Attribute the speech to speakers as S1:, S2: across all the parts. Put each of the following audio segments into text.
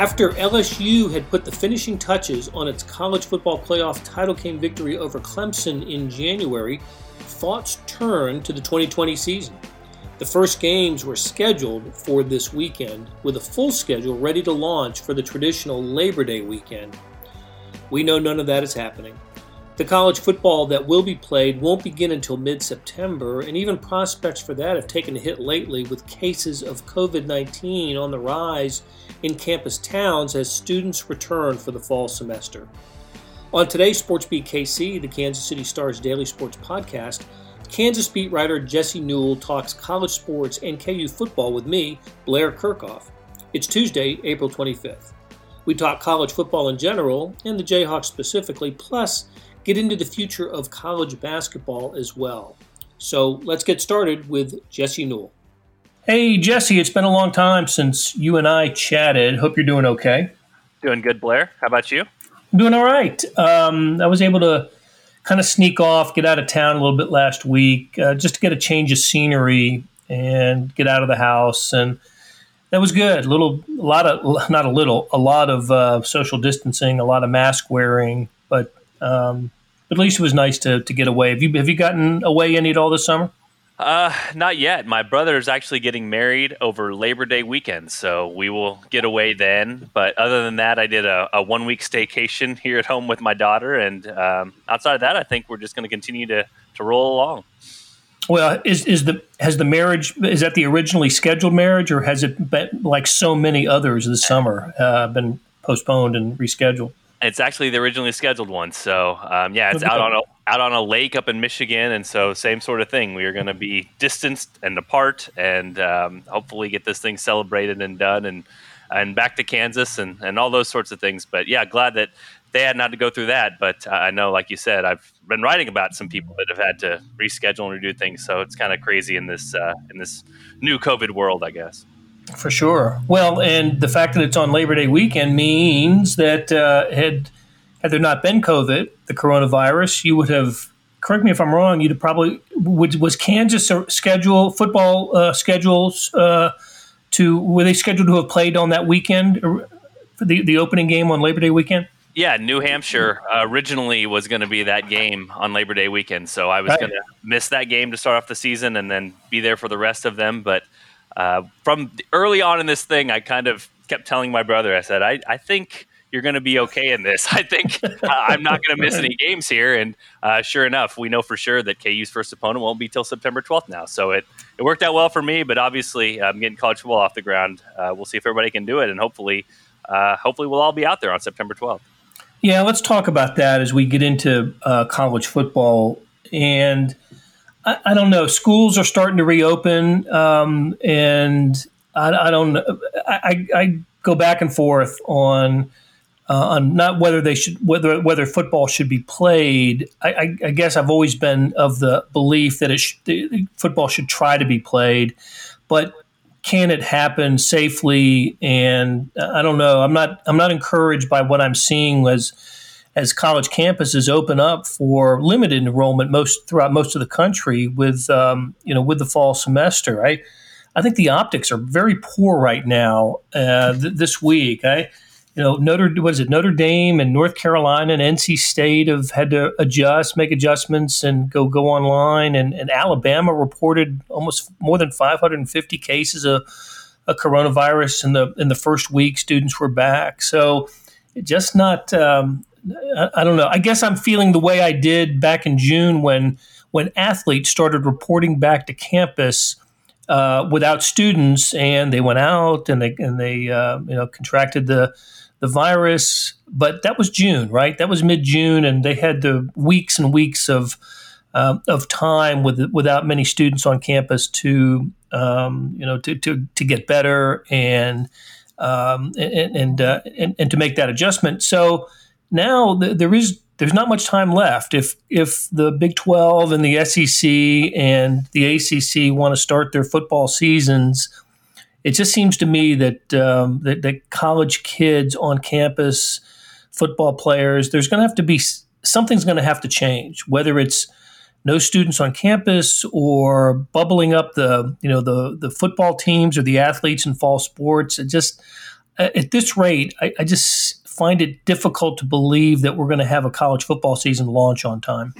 S1: After LSU had put the finishing touches on its college football playoff title game victory over Clemson in January, thoughts turned to the 2020 season. The first games were scheduled for this weekend, with a full schedule ready to launch for the traditional Labor Day weekend. We know none of that is happening. The college football that will be played won't begin until mid September, and even prospects for that have taken a hit lately with cases of COVID 19 on the rise in campus towns as students return for the fall semester. On today's SportsBeat KC, the Kansas City Star's daily sports podcast, Kansas beat writer Jesse Newell talks college sports and KU football with me, Blair Kerkhoff. It's Tuesday, April 25th. We talk college football in general and the Jayhawks specifically, plus get into the future of college basketball as well. So let's get started with Jesse Newell. Hey, Jesse, it's been a long time since you and I chatted. Hope you're doing okay.
S2: Doing good, Blair. How about you?
S1: I'm doing all right. Um, I was able to kind of sneak off, get out of town a little bit last week, uh, just to get a change of scenery and get out of the house, and that was good. A little, a lot of, not a little, a lot of uh, social distancing, a lot of mask wearing, but um, at least it was nice to to get away. Have you have you gotten away any at all this summer?
S2: Uh, not yet. My brother is actually getting married over Labor Day weekend, so we will get away then. But other than that, I did a, a one week staycation here at home with my daughter, and um, outside of that, I think we're just going to continue to to roll along.
S1: Well, is is the has the marriage is that the originally scheduled marriage, or has it been like so many others this summer uh, been postponed and rescheduled?
S2: It's actually the originally scheduled one. So um, yeah, it's out on a out on a lake up in Michigan, and so same sort of thing. We are going to be distanced and apart, and um, hopefully get this thing celebrated and done, and and back to Kansas and and all those sorts of things. But yeah, glad that they had not to go through that. But I know, like you said, I've been writing about some people that have had to reschedule and redo things. So it's kind of crazy in this uh, in this new COVID world, I guess.
S1: For sure. Well, and the fact that it's on Labor Day weekend means that uh, had had there not been COVID, the coronavirus, you would have. Correct me if I'm wrong. You'd have probably would, was Kansas schedule football uh, schedules uh, to were they scheduled to have played on that weekend for the the opening game on Labor Day weekend?
S2: Yeah, New Hampshire uh, originally was going to be that game on Labor Day weekend, so I was right. going to miss that game to start off the season and then be there for the rest of them. But uh, from early on in this thing, I kind of kept telling my brother, I said, I, I think you're going to be okay in this. I think uh, I'm not going to miss any games here. And uh, sure enough, we know for sure that KU's first opponent won't be till September 12th now. So it, it worked out well for me, but obviously I'm getting college football off the ground. Uh, we'll see if everybody can do it. And hopefully, uh, hopefully we'll all be out there on September 12th.
S1: Yeah, let's talk about that as we get into uh, college football. And I, I, don't know, schools are starting to reopen. Um, and I, I don't I, I, go back and forth on uh, on not whether they should whether whether football should be played. I, I, guess I've always been of the belief that it sh- football should try to be played, but can it happen safely? And uh, I don't know. I'm not I'm not encouraged by what I'm seeing as as college campuses open up for limited enrollment most throughout most of the country with um, you know with the fall semester. I I think the optics are very poor right now uh, th- this week. I you know, Notre what is it? Notre Dame and North Carolina and NC State have had to adjust, make adjustments, and go go online. And, and Alabama reported almost more than 550 cases of a coronavirus in the in the first week. Students were back, so just not. Um, I, don't know. I guess I'm feeling the way I did back in June when when athletes started reporting back to campus. Uh, without students, and they went out and they and they uh, you know contracted the the virus, but that was June, right? That was mid June, and they had the weeks and weeks of uh, of time with without many students on campus to um, you know to, to to get better and um, and and, uh, and, and to make that adjustment. So now th- there is there's not much time left. If if the Big Twelve and the SEC and the ACC want to start their football seasons it just seems to me that, um, that, that college kids on campus, football players, there's going to have to be something's going to have to change. Whether it's no students on campus or bubbling up the you know the the football teams or the athletes in fall sports, it just at this rate, I, I just find it difficult to believe that we're going to have a college football season launch on time.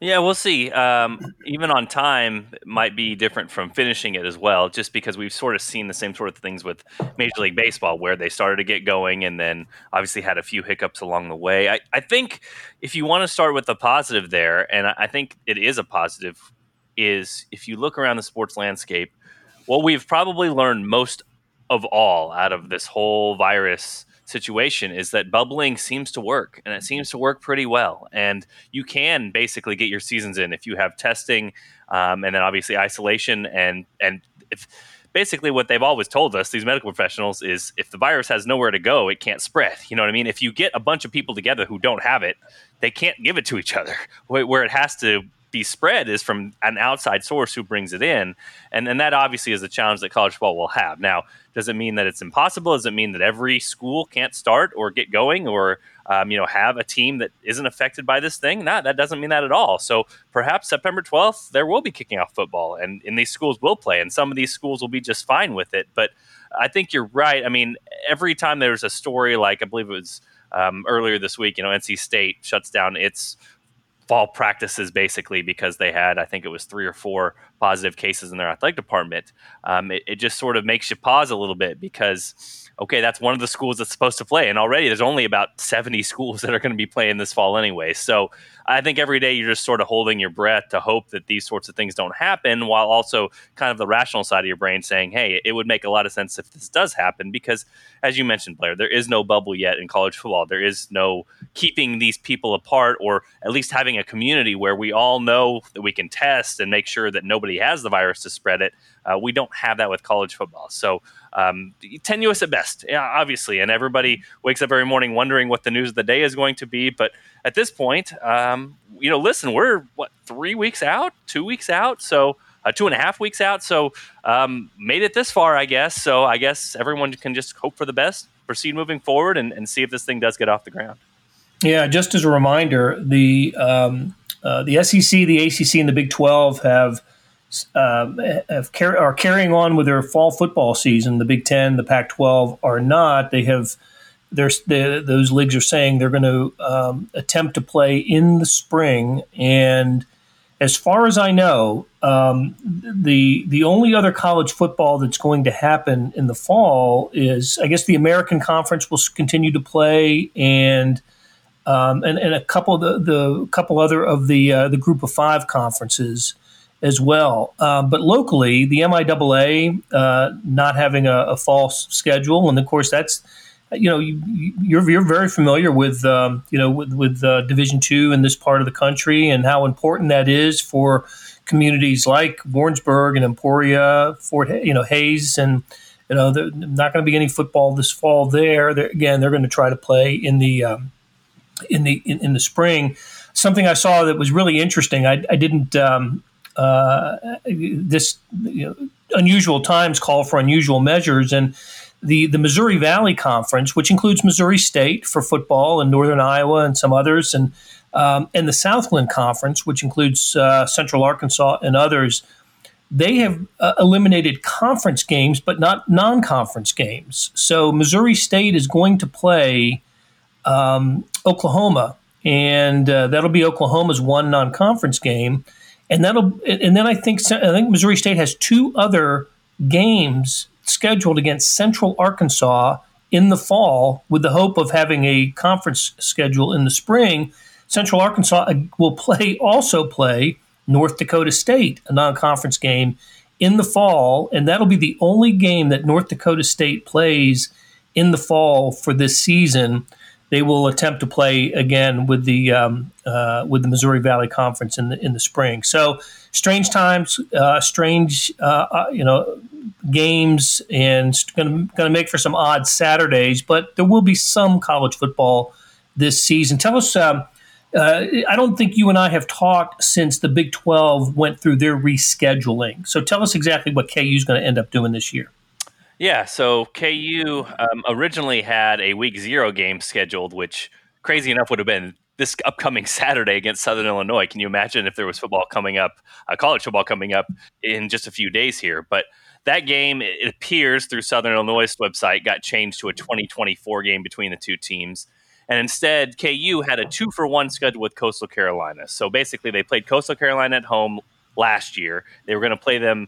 S2: Yeah, we'll see. Um, even on time might be different from finishing it as well, just because we've sort of seen the same sort of things with Major League Baseball, where they started to get going and then obviously had a few hiccups along the way. I, I think if you want to start with the positive there, and I think it is a positive, is if you look around the sports landscape, what we've probably learned most of all out of this whole virus situation is that bubbling seems to work and it seems to work pretty well. And you can basically get your seasons in if you have testing um, and then obviously isolation. And and if basically what they've always told us these medical professionals is if the virus has nowhere to go it can't spread. You know what i mean? If you get a bunch of people together who don't have it they can't give it to each other where it has to be spread is from an outside source who brings it in. And, and that obviously is a challenge that college football will have. Now, does it mean that it's impossible? Does it mean that every school can't start or get going or um, you know have a team that isn't affected by this thing? No, that doesn't mean that at all. So perhaps September 12th there will be kicking off football, and, and these schools will play, and some of these schools will be just fine with it. But I think you're right. I mean, every time there's a story like I believe it was um, earlier this week, you know, NC State shuts down its fall practices basically because they had, I think it was three or four positive cases in their athletic department. Um, it, it, just sort of makes you pause a little bit because okay, that's one of the schools that's supposed to play. And already there's only about 70 schools that are going to be playing this fall anyway. So I think every day you're just sort of holding your breath to hope that these sorts of things don't happen while also kind of the rational side of your brain saying, hey, it would make a lot of sense if this does happen because, as you mentioned, Blair, there is no bubble yet in college football. There is no keeping these people apart or at least having a community where we all know that we can test and make sure that nobody has the virus to spread it. Uh, we don't have that with college football. So um, tenuous at best, obviously. And everybody wakes up every morning wondering what the news of the day is going to be. But at this point, um, you know, listen, we're what three weeks out, two weeks out, so uh, two and a half weeks out. So um, made it this far, I guess. So I guess everyone can just hope for the best, proceed moving forward, and, and see if this thing does get off the ground.
S1: Yeah, just as a reminder, the um, uh, the SEC, the ACC, and the Big Twelve have um, have car- are carrying on with their fall football season. The Big Ten, the Pac-12 are not. They have there's the, those leagues are saying they're going to um, attempt to play in the spring. And as far as I know, um, the the only other college football that's going to happen in the fall is, I guess, the American Conference will continue to play, and um, and, and a couple of the, the couple other of the uh, the Group of Five conferences as well. Uh, but locally, the MIAA uh, not having a, a, false schedule, and of course that's you know you, you're you're very familiar with um, you know with, with uh, Division two in this part of the country and how important that is for communities like Warrensburg and Emporia, Fort you know Hays and. You know, there's not going to be any football this fall there. They're, again, they're going to try to play in the um, in the in, in, the spring. Something I saw that was really interesting. I, I didn't um, uh, this you know, unusual times call for unusual measures, and the the Missouri Valley Conference, which includes Missouri State for football and Northern Iowa and some others, and um, and the Southland Conference, which includes uh, Central Arkansas and others, they have uh, eliminated conference games, but not non-conference games. So Missouri State is going to play um, Oklahoma, and uh, that'll be Oklahoma's one non-conference game and that'll and then I think I think Missouri State has two other games scheduled against Central Arkansas in the fall with the hope of having a conference schedule in the spring. Central Arkansas uh, will play also play North Dakota State, a non-conference game in the fall, and that'll be the only game that North Dakota State plays in the fall for this season they will attempt to play again with the um, uh, with the Missouri Valley Conference in the in the spring. So strange times, uh, strange uh, uh you know games, and going to make for some odd Saturdays. But there will be some college football this season. Tell us. Um, uh, I don't think you and I have talked since the Big 12 went through their rescheduling. So tell us exactly what KU is going to end up doing this year.
S2: Yeah, so KU um, originally had a week zero game scheduled, which crazy enough would have been this upcoming Saturday against Southern Illinois. Can you imagine if there was football coming up, uh, college football coming up in just a few days here? But that game, it appears through Southern Illinois' website, got changed to a 2024 game between the two teams. And instead, KU had a two for one schedule with Coastal Carolina. So basically, they played Coastal Carolina at home last year. They were going to play them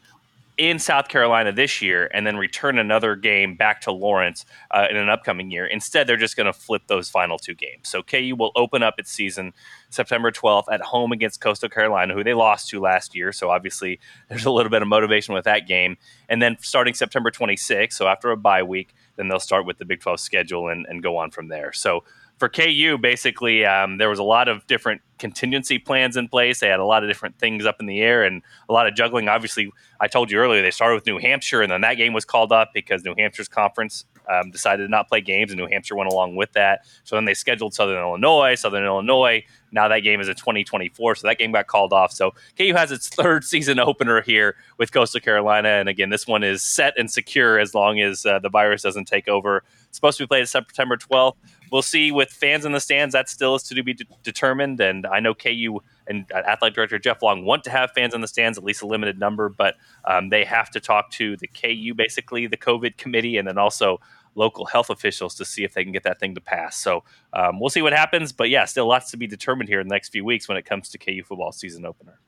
S2: in South Carolina this year and then return another game back to Lawrence uh, in an upcoming year. Instead, they're just going to flip those final two games. So KU will open up its season September 12th at home against Coastal Carolina, who they lost to last year. So obviously, there's a little bit of motivation with that game. And then starting September 26th, so after a bye week, then they'll start with the Big 12 schedule and, and go on from there. So for KU, basically, um, there was a lot of different contingency plans in place. They had a lot of different things up in the air and a lot of juggling. Obviously, I told you earlier they started with New Hampshire, and then that game was called up because New Hampshire's conference um, decided to not play games, and New Hampshire went along with that. So then they scheduled Southern Illinois. Southern Illinois. Now that game is in 2024, so that game got called off. So KU has its third season opener here with Coastal Carolina, and again, this one is set and secure as long as uh, the virus doesn't take over. It's supposed to be played September 12th we'll see with fans in the stands. That still is to be de- determined. And I know KU and athletic director Jeff Long want to have fans in the stands, at least a limited number, but um, they have to talk to the KU, basically the COVID committee, and then also local health officials to see if they can get that thing to pass. So um, we'll see what happens. But yeah, still lots to be determined here in the next few weeks when it comes to KU football season opener.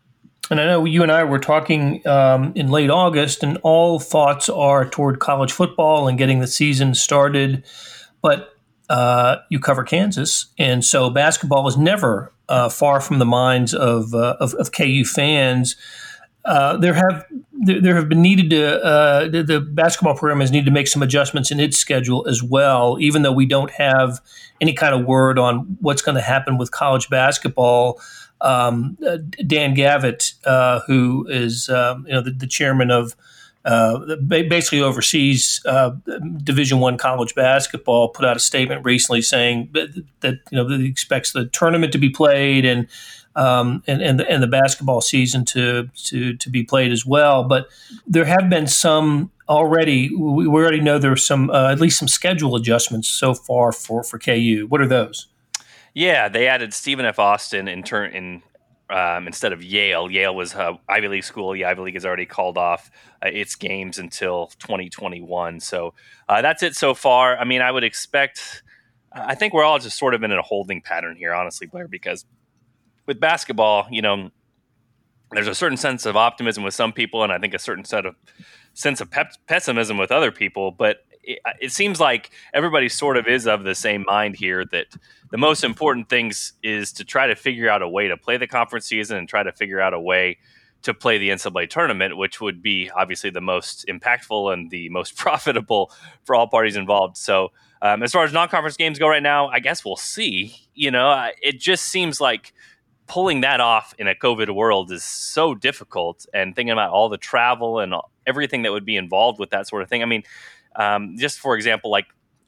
S1: And I know you and I were talking um, in late August, and all thoughts are toward college football and getting the season started. But uh, you cover Kansas, and so basketball is never uh, far from the minds of, uh, of, of KU fans. Uh, there have there, have been needed to uh, the, the, basketball program has needed to make some adjustments in its schedule as well. Even though we don't have any kind of word on what's going to happen with college basketball, um, uh, Dan Gavitt, who is um, you know the, the chairman of uh, basically oversees uh, Division One college basketball, put out a statement recently saying that, that you know that he expects the tournament to be played and um, and and the, and the basketball season to to to be played as well. But there have been some already. We already know there's some uh, at least some schedule adjustments so far for for KU. What are those?
S2: Yeah, they added Stephen F. Austin in turn in um, instead of Yale. Yale was uh, Ivy League school. The Ivy League has already called off uh, its games until 2021. So uh, that's it so far. I mean, I would expect. I think we're all just sort of in a holding pattern here, honestly, Blair, because with basketball, you know, there's a certain sense of optimism with some people, and I think a certain set of sense of pessimism with other people. But it, it, seems like everybody sort of is of the same mind here that the most important things is to try to figure out a way to play the conference season and try to figure out a way to play the NCAA tournament, which would be obviously the most impactful and the most profitable for all parties involved. So, um, as far as non-conference games go right now, I guess we'll see. You know, it just seems like pulling that off in a COVID world is so difficult. And thinking about all the travel and everything that would be involved with that sort of thing. I mean, um, just for example, like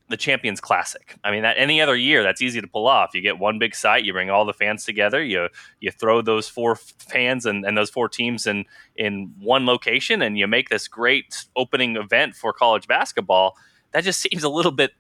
S2: the Champions Classic. I mean, that any other year, that's easy to pull off. You get one big site, you bring all the fans together, you you throw those four fans and, and those four teams in in one location, and you make this great opening event for college basketball. That just seems a little bit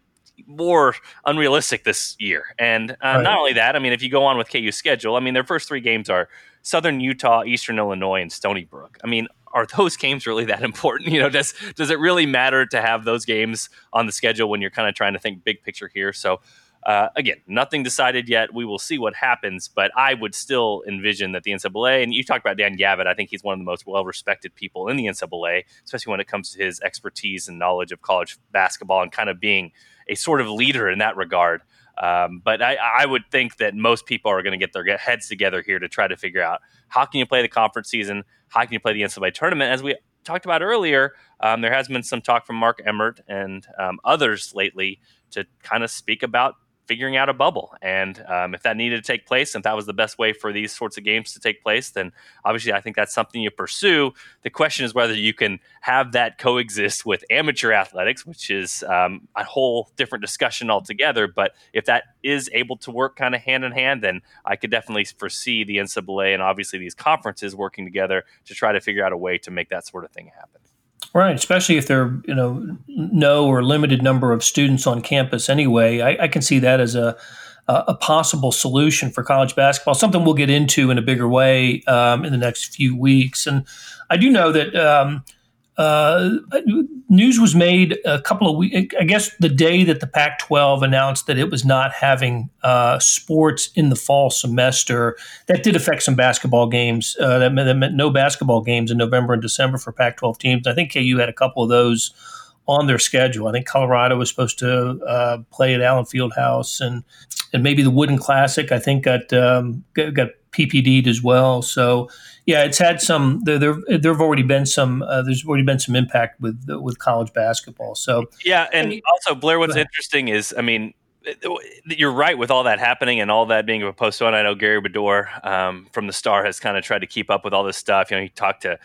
S2: more unrealistic this year. And uh, right. not only that, I mean, if you go on with KU's schedule, I mean, their first three games are Southern Utah, Eastern Illinois, and Stony Brook. I mean, are those games really that important? You know, does does it really matter to have those games on the schedule when you're kind of trying to think big picture here? So. Uh, again, nothing decided yet. We will see what happens, but I would still envision that the NCAA, and you talked about Dan Gavitt, I think he's one of the most well respected people in the NCAA, especially when it comes to his expertise and knowledge of college basketball and kind of being a sort of leader in that regard. Um, but I, I, would think that most people are going to get their heads together here to try to figure out how can you play the conference season, how can you play the NCAA tournament. As we talked about earlier, um, there has been some talk from Mark Emmert and um, others lately to kind of speak about figuring out a bubble. And um, if that needed to take place, and that was the best way for these sorts of games to take place, then obviously I think that's something you pursue. The question is whether you can have that coexist with amateur athletics, which is um, a whole different discussion altogether. But if that is able to work kind of hand in hand, then I could definitely foresee the NCAA and obviously these conferences working together to try to figure out a way to make that sort of thing happen.
S1: Right, especially if there are you know no or limited number of students on campus anyway. I, I can see that as a a possible solution for college basketball. Something we'll get into in a bigger way um, in the next few weeks. And I do know that um, uh, news was made a couple of weeks, I guess the day that the Pac 12 announced that it was not having uh, sports in the fall semester. That did affect some basketball games. Uh, that, meant, that, meant, no basketball games in November and December for Pac 12 teams. I think KU had a couple of those on their schedule. I think Colorado was supposed to uh, play at Allen Fieldhouse and and maybe the Wooden Classic. I think got um, got, got PPD'd as well. So yeah, it's had some. There there there have already been some. Uh, there's already been some impact with with college basketball. So
S2: yeah, and I mean, also Blair, what's interesting is, I mean. You're right with all that happening and all that being a postponed. I know Gary Bedore um, from the Star has kind of tried to keep up with all this stuff. You know, he talked to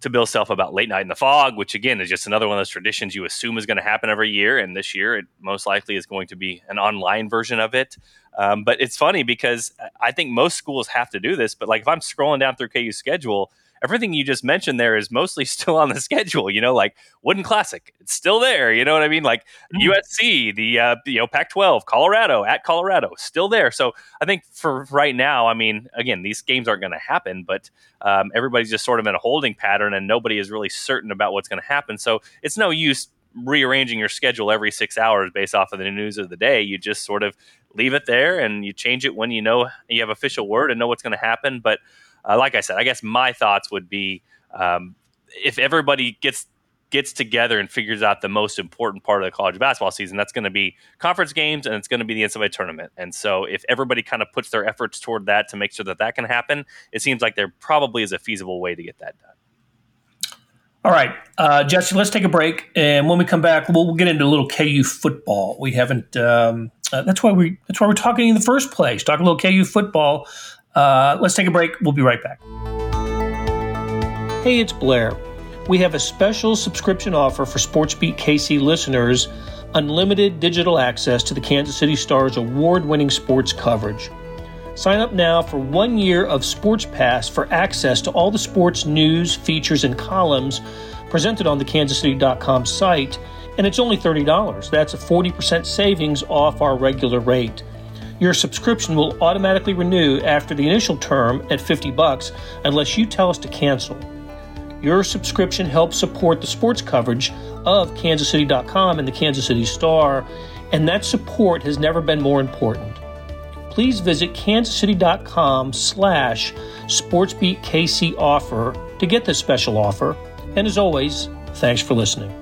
S2: to Bill Self about Late Night in the Phog, which again is just another one of those traditions you assume is going to happen every year. And this year, it most likely is going to be an online version of it. Um, but it's funny because I think most schools have to do this. But like if I'm scrolling down through KU's schedule, everything you just mentioned there is mostly still on the schedule. You know, like Wooden Classic, it's still there. You know what I mean? Like mm-hmm. USC, the uh, you know Pac-12, Colorado at Colorado, still there. So I think for right now, I mean, again, these games aren't going to happen, but um, everybody's just sort of in a holding pattern, and nobody is really certain about what's going to happen. So it's no use rearranging your schedule every six hours based off of the news of the day. You just sort of leave it there and you change it when you know you have official word and know what's going to happen. But uh, like I said, I guess my thoughts would be um, if everybody gets gets together and figures out the most important part of the college basketball season, that's going to be conference games and it's going to be the NCAA tournament. And so, if everybody kind of puts their efforts toward that to make sure that that can happen, it seems like there probably is a feasible way to get that done.
S1: All right, uh, Jesse, let's take a break, and when we come back, we'll, we'll get into a little KU football. We haven't. Um, uh, that's why we. That's why we're talking in the first place. Talk a little KU football. Uh, let's take a break. We'll be right back. Hey, it's Blair. We have a special subscription offer for SportsBeat KC listeners unlimited digital access to the Kansas City Star's award winning sports coverage. Sign up now for one year of Sports Pass for access to all the sports news, features, and columns presented on the kansascity.com site, and it's only $30. That's a 40% savings off our regular rate. Your subscription will automatically renew after the initial term at 50 bucks unless you tell us to cancel. Your subscription helps support the sports coverage of kansascity.com and the Kansas City Star, and that support has never been more important. Please visit kansascity.com slash sportsbeatkc offer to get this special offer. And as always, thanks for listening.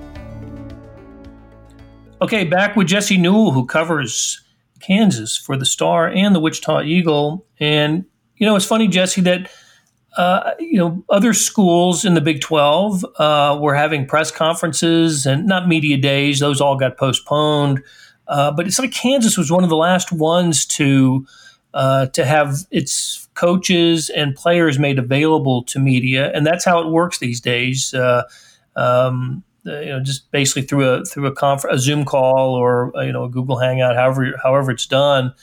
S1: Okay, back with Jesse Newell, who covers Kansas for the Star and the Wichita Eagle. And, you know, it's funny, Jesse, that, uh, you know, other schools in the Big 12 uh, were having press conferences and not media days. Those all got postponed. Uh, but it's like Kansas was one of the last ones to uh, to have its coaches and players made available to media, and that's how it works these days. Uh, um, uh, you know, just basically through a through a, conf- a Zoom call or uh, you know a Google Hangout, however however it's done.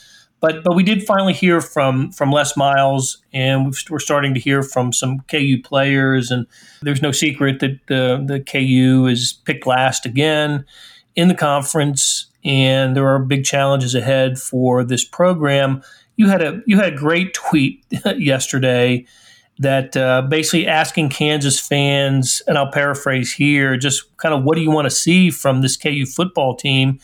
S1: But but we did finally hear from from Les Miles, and we're starting to hear from some KU players. And there's no secret that the the KU is picked last again in the conference, and there are big challenges ahead for this program. You had a you had a great tweet yesterday that uh, basically asking Kansas fans, and I'll paraphrase here, just kind of what do you want to see from this KU football team?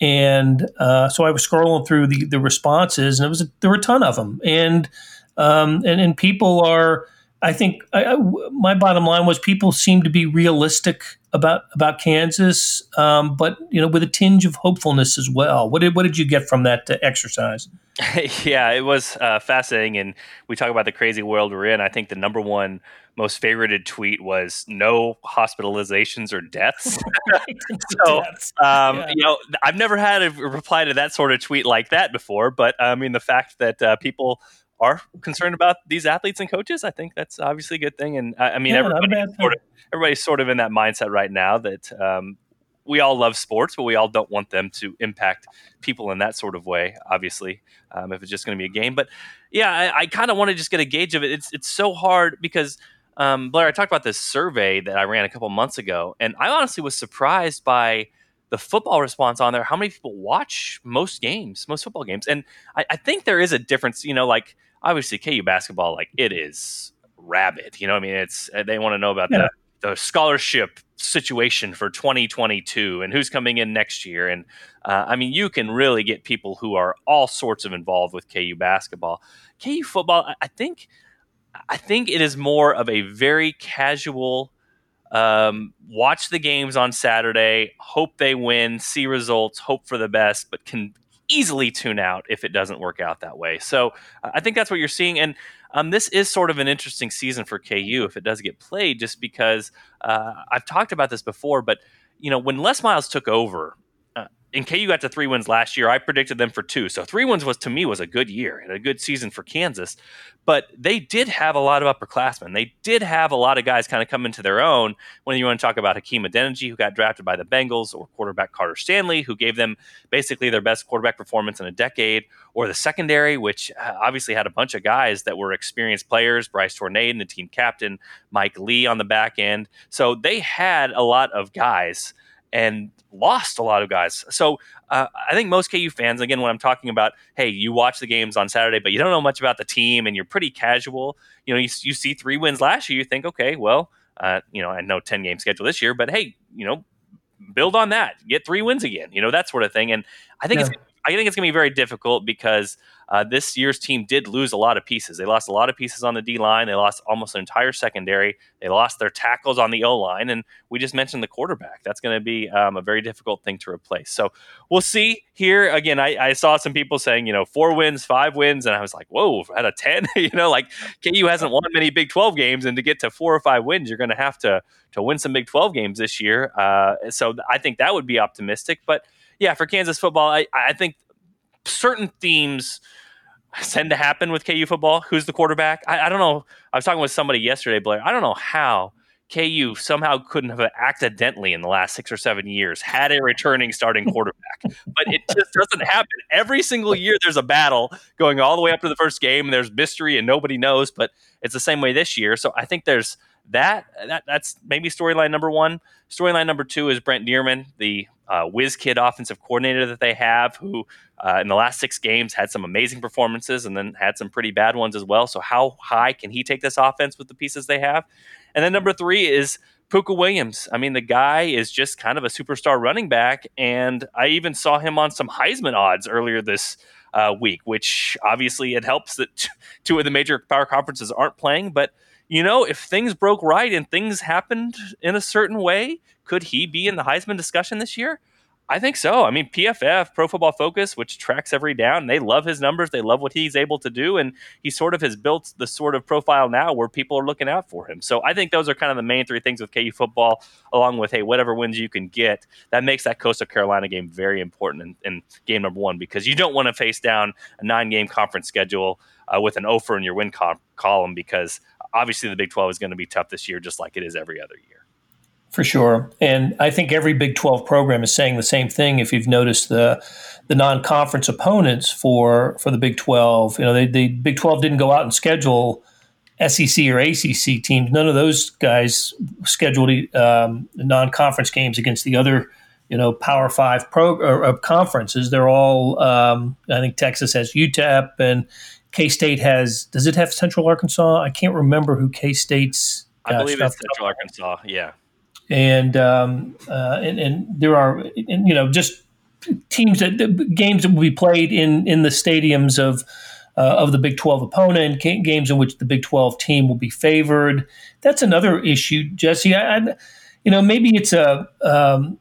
S1: And uh, so I was scrolling through the, the responses, and it was a, there were a ton of them, and um, and and people are. I think I, I, my bottom line was people seem to be realistic about about Kansas, um, but you know with a tinge of hopefulness as well. What did what did you get from that uh, exercise?
S2: yeah, it was uh, fascinating, and we talk about the crazy world we're in. I think the number one most favorited tweet was no hospitalizations or deaths. so, um, yeah. you know, I've never had a reply to that sort of tweet like that before, but I mean, the fact that uh, people are concerned about these athletes and coaches, I think that's obviously a good thing. And I, I mean, yeah, everybody sort of, everybody's sort of in that mindset right now that um, we all love sports, but we all don't want them to impact people in that sort of way. Obviously, um, if it's just going to be a game. But yeah, I, I kind of want to just get a gauge of it. It's it's so hard because um, Blair, I talked about this survey that I ran a couple months ago, and I honestly was surprised by the football response on there. How many people watch most games, most football games? And I, I think there is a difference. You know, like obviously KU basketball, like it is rabid. You know, I mean, it's they want to know about yeah. the the scholarship situation for 2022 and who's coming in next year. And uh, I mean, you can really get people who are all sorts of involved with KU basketball. KU football, I think, I think it is more of a very casual. Um, watch the games on Saturday, hope they win, see results, hope for the best, but can easily tune out if it doesn't work out that way. So I think that's what you're seeing. And um, this is sort of an interesting season for KU if it does get played, just because uh, I've talked about this before. But you know, when Les Miles took over, and KU got to three wins last year. I predicted them for two. So three wins was to me was a good year and a good season for Kansas. But they did have a lot of upperclassmen. They did have a lot of guys kind of come into their own. When you want to talk about Hakeem Adeniji, who got drafted by the Bengals, or quarterback Carter Stanley, who gave them basically their best quarterback performance in a decade, or the secondary, which uh, obviously had a bunch of guys that were experienced players, Bryce Torneden, the team captain, Mike Lee on the back end. So they had a lot of guys and lost a lot of guys. So uh, I think most KU fans, again, when I'm talking about, hey, you watch the games on Saturday, but you don't know much about the team and you're pretty casual. You know, you, you see three wins last year, you think, okay, well, uh, you know, I know 10 game schedule this year, but hey, you know, build on that, get three wins again, you know, that sort of thing. And I think yeah. it's I think it's going to be very difficult because uh, this year's team did lose a lot of pieces. They lost a lot of pieces on the D line. They lost almost an entire secondary. They lost their tackles on the O line, and we just mentioned the quarterback. That's going to be um, a very difficult thing to replace. So we'll see here. Again, I, I, saw some people saying, you know, four wins, five wins, and I was like, whoa, out of ten, you know, like KU hasn't won many Big Twelve games, and to get to four or five wins, you're going to have to to win some Big Twelve games this year. Uh, so I think that would be optimistic, but yeah, for Kansas football, I, I think certain themes tend to happen with KU football. Who's the quarterback? I, I, don't know. I was talking with somebody yesterday, Blair. I don't know how KU somehow couldn't have accidentally in the last six or seven years had a returning starting quarterback, but it just doesn't happen. Every single year, there's a battle going all the way up to the first game, and there's mystery, and nobody knows. But it's the same way this year. So I think there's that. That that's maybe storyline number one. Storyline number two is Brent Dearmon, the uh, whiz kid offensive coordinator that they have, who uh, in the last six games had some amazing performances and then had some pretty bad ones as well. So, how high can he take this offense with the pieces they have? And then number three is Pooka Williams. I mean, the guy is just kind of a superstar running back, and I even saw him on some Heisman odds earlier this uh, week, which obviously it helps that two of the major power conferences aren't playing, but you know, if things broke right and things happened in a certain way, could he be in the Heisman discussion this year? I think so. I mean, PFF, Pro Football Focus, which tracks every down, they love his numbers. They love what he's able to do. And he sort of has built the sort of profile now where people are looking out for him. So I think those are kind of the main three things with KU football, along with, hey, whatever wins you can get. That makes that Coastal Carolina game very important in, in game number one because you don't want to face down a nine game conference schedule uh, with an offer in your win column because obviously the Big 12 is going to be tough this year, just like it is every other year.
S1: For sure, and I think every Big 12 program is saying the same thing. If you've noticed the the non-conference opponents for for the Big 12, you know, they, the Big 12 didn't go out and schedule SEC or ACC teams. None of those guys scheduled um, non-conference games against the other, you know, Power Five pro or, or conferences. They're all, um, I think Texas has UTEP and K State has. Does it have Central Arkansas? I can't remember who K State's.
S2: I believe it's Central Arkansas. Yeah
S1: and um, uh, and, and, there are and, you know just teams that games that will be played in in the stadiums of uh, of the Big 12 opponent, games in which the Big 12 team will be favored. That's another issue, Jesse. I, I you know, maybe it's a um,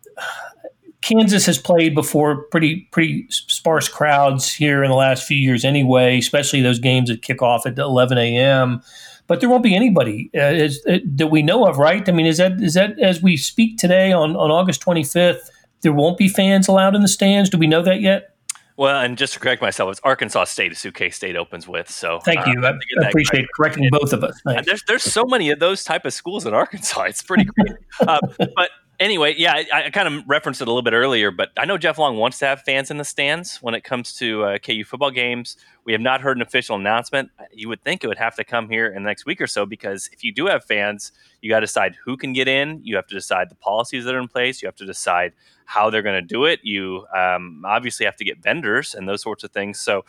S1: Kansas has played before pretty pretty sparse crowds here in the last few years, anyway. Especially those games that kick off at 11 a.m but there won't be anybody uh, is, uh, that we know of, right? I mean, is that is that as we speak today on, on August 25th, there won't be fans allowed in the stands? Do we know that yet?
S2: Well, and just to correct myself, it's Arkansas State is who K State opens with. So
S1: thank uh, you. I, I appreciate correcting both of us.
S2: There's there's so many of those type of schools in Arkansas. It's pretty cool. uh, but anyway, yeah, I, I, kind of referenced it a little bit earlier, but I know Jeff Long wants to have fans in the stands when it comes to uh, KU football games. We have not heard an official announcement. You would think it would have to come here in the next week or so because if you do have fans, you got to decide who can get in. You have to decide the policies that are in place. You have to decide how they're going to do it. You um, obviously have to get vendors and those sorts of things. So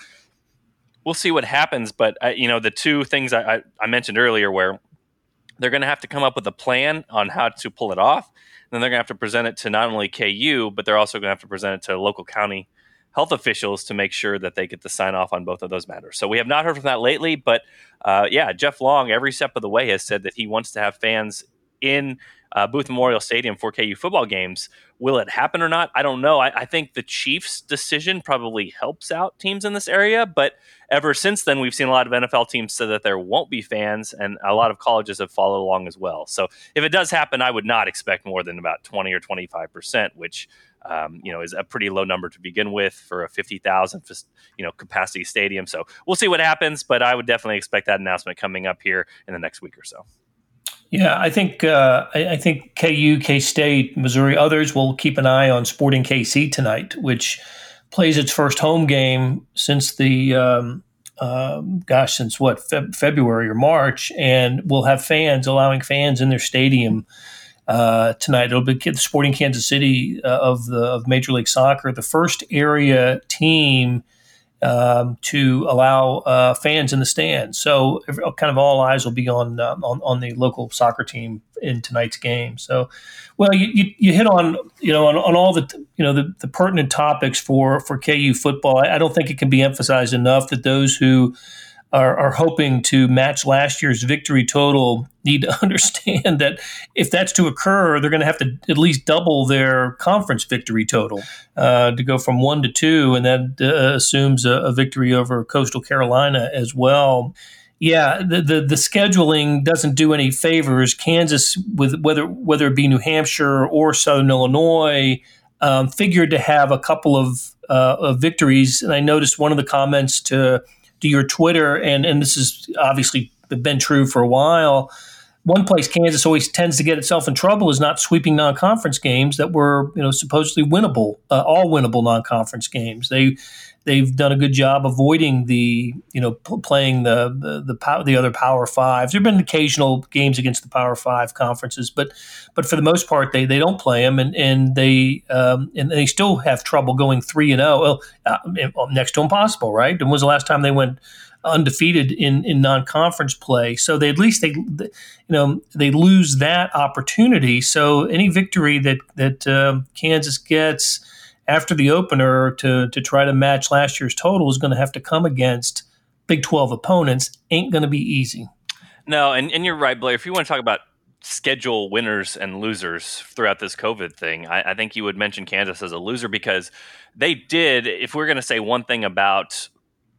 S2: we'll see what happens. But uh, you know, the two things I, I, I mentioned earlier, where they're going to have to come up with a plan on how to pull it off. Then they're going to have to present it to not only KU, but they're also going to have to present it to local county health officials to make sure that they get the sign off on both of those matters. So we have not heard from that lately, but uh, yeah, Jeff Long, every step of the way, has said that he wants to have fans in uh, Booth Memorial Stadium for KU football games. Will it happen or not? I don't know. I, I, think the Chiefs' decision probably helps out teams in this area, but ever since then, we've seen a lot of NFL teams say that there won't be fans, and a lot of colleges have followed along as well. So if it does happen, I would not expect more than about 20 or 25 percent, which um, you know is a pretty low number to begin with for a 50,000 you know capacity stadium. So we'll see what happens, but I would definitely expect that announcement coming up here in the next week or so.
S1: Yeah, I think uh, I, I, think KU, K State, Missouri, others will keep an eye on Sporting KC tonight, which plays its first home game since the um, uh, gosh, since what Fe- February or March, and will have fans allowing fans in their stadium uh, tonight. It'll be Sporting Kansas City uh, of the of Major League Soccer, the first area team um, to allow uh, fans in the stands. So kind of all eyes will be on, um, on, on the local soccer team in tonight's game. So, well, you, you, you hit on you know on, on all the you know the, the pertinent topics for for KU football. I, I don't think it can be emphasized enough that those who are, are hoping to match last year's victory total need to understand that if that's to occur, they're going to have to at least double their conference victory total uh, to go from one to two, and that uh, assumes a, a, victory over Coastal Carolina as well. Yeah, the, the, the scheduling doesn't do any favors. Kansas, with whether whether it be New Hampshire or Southern Illinois, um, figured to have a couple of, uh, of victories, and I noticed one of the comments to to your Twitter, and and this has obviously been true for a while. One place Kansas always tends to get itself in trouble is not sweeping non-conference games that were, you know, supposedly winnable, uh, all winnable non-conference games. They they've done a good job avoiding the you know p- playing the the the, the other Power Fives. There've been occasional games against the Power Five conferences, but but for the most part they, they don't play them, and and they um, and they still have trouble going three and zero. Oh. Well, uh, next to impossible, right? And was the last time they went? undefeated in, in non-conference play. So they at least they you know they lose that opportunity. So any victory that that uh, Kansas gets after the opener to to try to match last year's total is going to have to come against Big 12 opponents. Ain't going to be easy.
S2: No, and, and you're right, Blair. If you want to talk about schedule winners and losers throughout this COVID thing, I, I think you would mention Kansas as a loser because they did. If we're going to say one thing about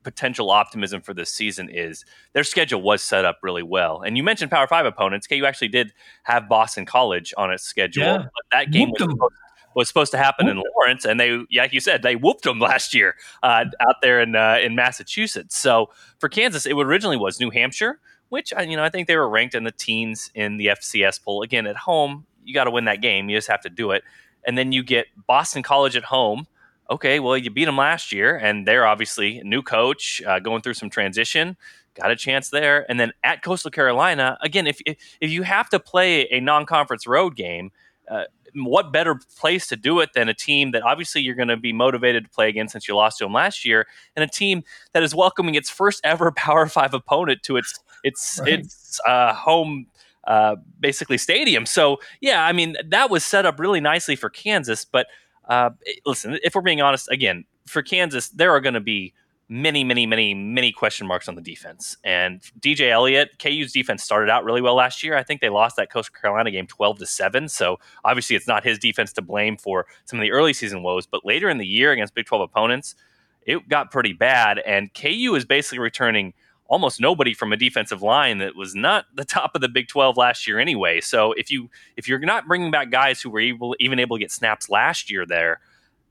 S2: potential optimism for this season is their schedule was set up really well. And you mentioned Power Five opponents. KU actually did have Boston College on its schedule, yeah. but that game was supposed, was supposed, to happen in Lawrence, and they, like you said, they whooped them last year uh, out there in uh, in Massachusetts. So for Kansas, it originally was New Hampshire, which uh, you know I think they were ranked in the teens in the FCS poll. Again, at home, you got to win that game. You just have to do it. And then you get Boston College at home okay, well, you beat them last year, and they're obviously a new coach, uh, going through some transition. Got a chance there, and then at Coastal Carolina again. If if, if you have to play a non-conference road game, uh, what better place to do it than a team that obviously you're going to be motivated to play against since you lost to them last year, and a team that is welcoming its first ever Power Five opponent to its its right. its uh, home uh, basically stadium. So yeah, I mean that was set up really nicely for Kansas, but uh, listen, if we're being honest, again, for Kansas, there are going to be many, many, many, many question marks on the defense. And DJ Elliott, KU's defense started out really well last year. I think they lost that Coastal Carolina game 12 to 7. So obviously it's not his defense to blame for some of the early season woes. But later in the year against Big 12 opponents, it got pretty bad. And KU is basically returning – almost nobody from a defensive line that was not the top of the Big 12 last year anyway. So if you if you're not bringing back guys who were able even able to get snaps last year there,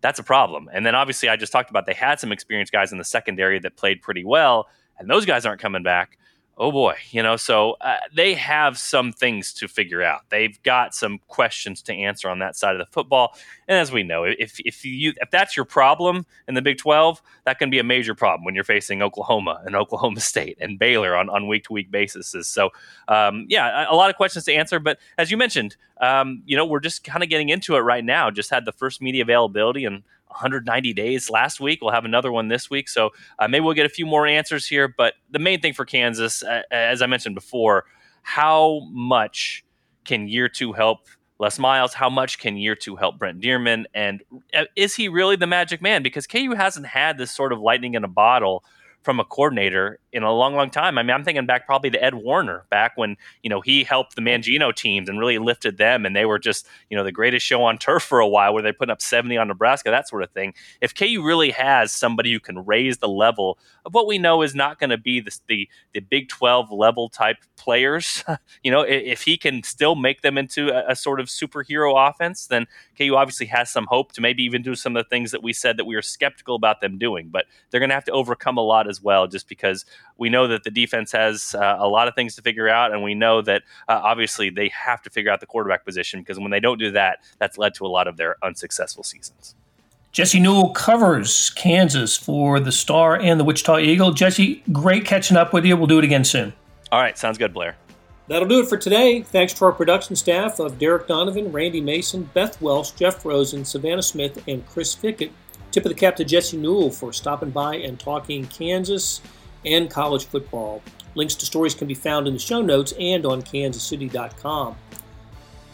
S2: that's a problem. And then obviously I just talked about they had some experienced guys in the secondary that played pretty well, and those guys aren't coming back oh boy, you know, so uh, they have some things to figure out. They've got some questions to answer on that side of the football. And as we know, if if you if that's your problem in the Big 12, that can be a major problem when you're facing Oklahoma and Oklahoma State and Baylor on on week to week basis. So, um, yeah, a lot of questions to answer. But as you mentioned, um, you know, we're just kind of getting into it right now. Just had the first media availability and 190 days last week. We'll have another one this week. So uh, maybe we'll get a few more answers here. But the main thing for Kansas, uh, as I mentioned before, how much can year two help Les Miles? How much can year two help Brent Dearmon? And uh, is he really the magic man? Because KU hasn't had this sort of lightning in a bottle from a coordinator in a long, long time. I mean, I'm thinking back probably to Ed Warinner back when, you know, he helped the Mangino teams and really lifted them and they were just, you know, the greatest show on turf for a while where they put up 70 on Nebraska, that sort of thing. If KU really has somebody who can raise the level of what we know is not going to be the, the, the Big 12 level type players, you know, if he can still make them into a, a sort of superhero offense, then KU obviously has some hope to maybe even do some of the things that we said that we were skeptical about them doing. But they're going to have to overcome a lot as well, just because we know that the defense has uh, a lot of things to figure out, and we know that uh, obviously they have to figure out the quarterback position because when they don't do that, that's led to a lot of their unsuccessful seasons.
S3: Jesse Newell covers Kansas for the Star and the Wichita Eagle. Jesse, great catching up with you. We'll do it again soon.
S2: All right, sounds good, Blair.
S1: That'll do it for today. Thanks to our production staff of Derek Donovan, Randy Mason, Beth Welsh, Jeff Rosen, Savannah Smith, and Chris Fickett. Tip of the cap to Jesse Newell for stopping by and talking Kansas and college football. Links to stories can be found in the show notes and on kansascity.com.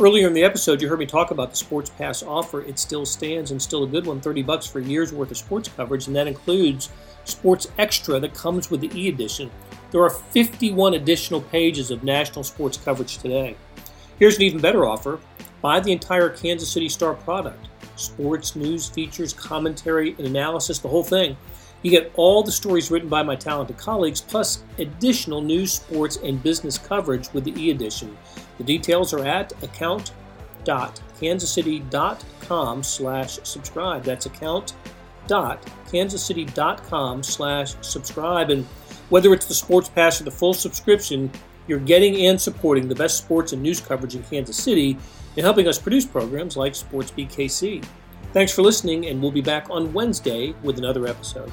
S1: Earlier in the episode, you heard me talk about the Sports Pass offer. It still stands and still a good one 30 bucks for a year's worth of sports coverage, and that includes Sports Extra that comes with the e edition. There are 51 additional pages of national sports coverage today. Here's an even better offer buy the entire Kansas City Star product sports, news, features, commentary, and analysis, the whole thing. You get all the stories written by my talented colleagues, plus additional news, sports, and business coverage with the e edition. The details are at account.kansascity.com slash subscribe. That's account.kansascity.com slash subscribe. And whether it's the Sports Pass or the full subscription, you're getting and supporting the best sports and news coverage in Kansas City and helping us produce programs like SportsBeat KC. Thanks for listening, and we'll be back on Wednesday with another episode.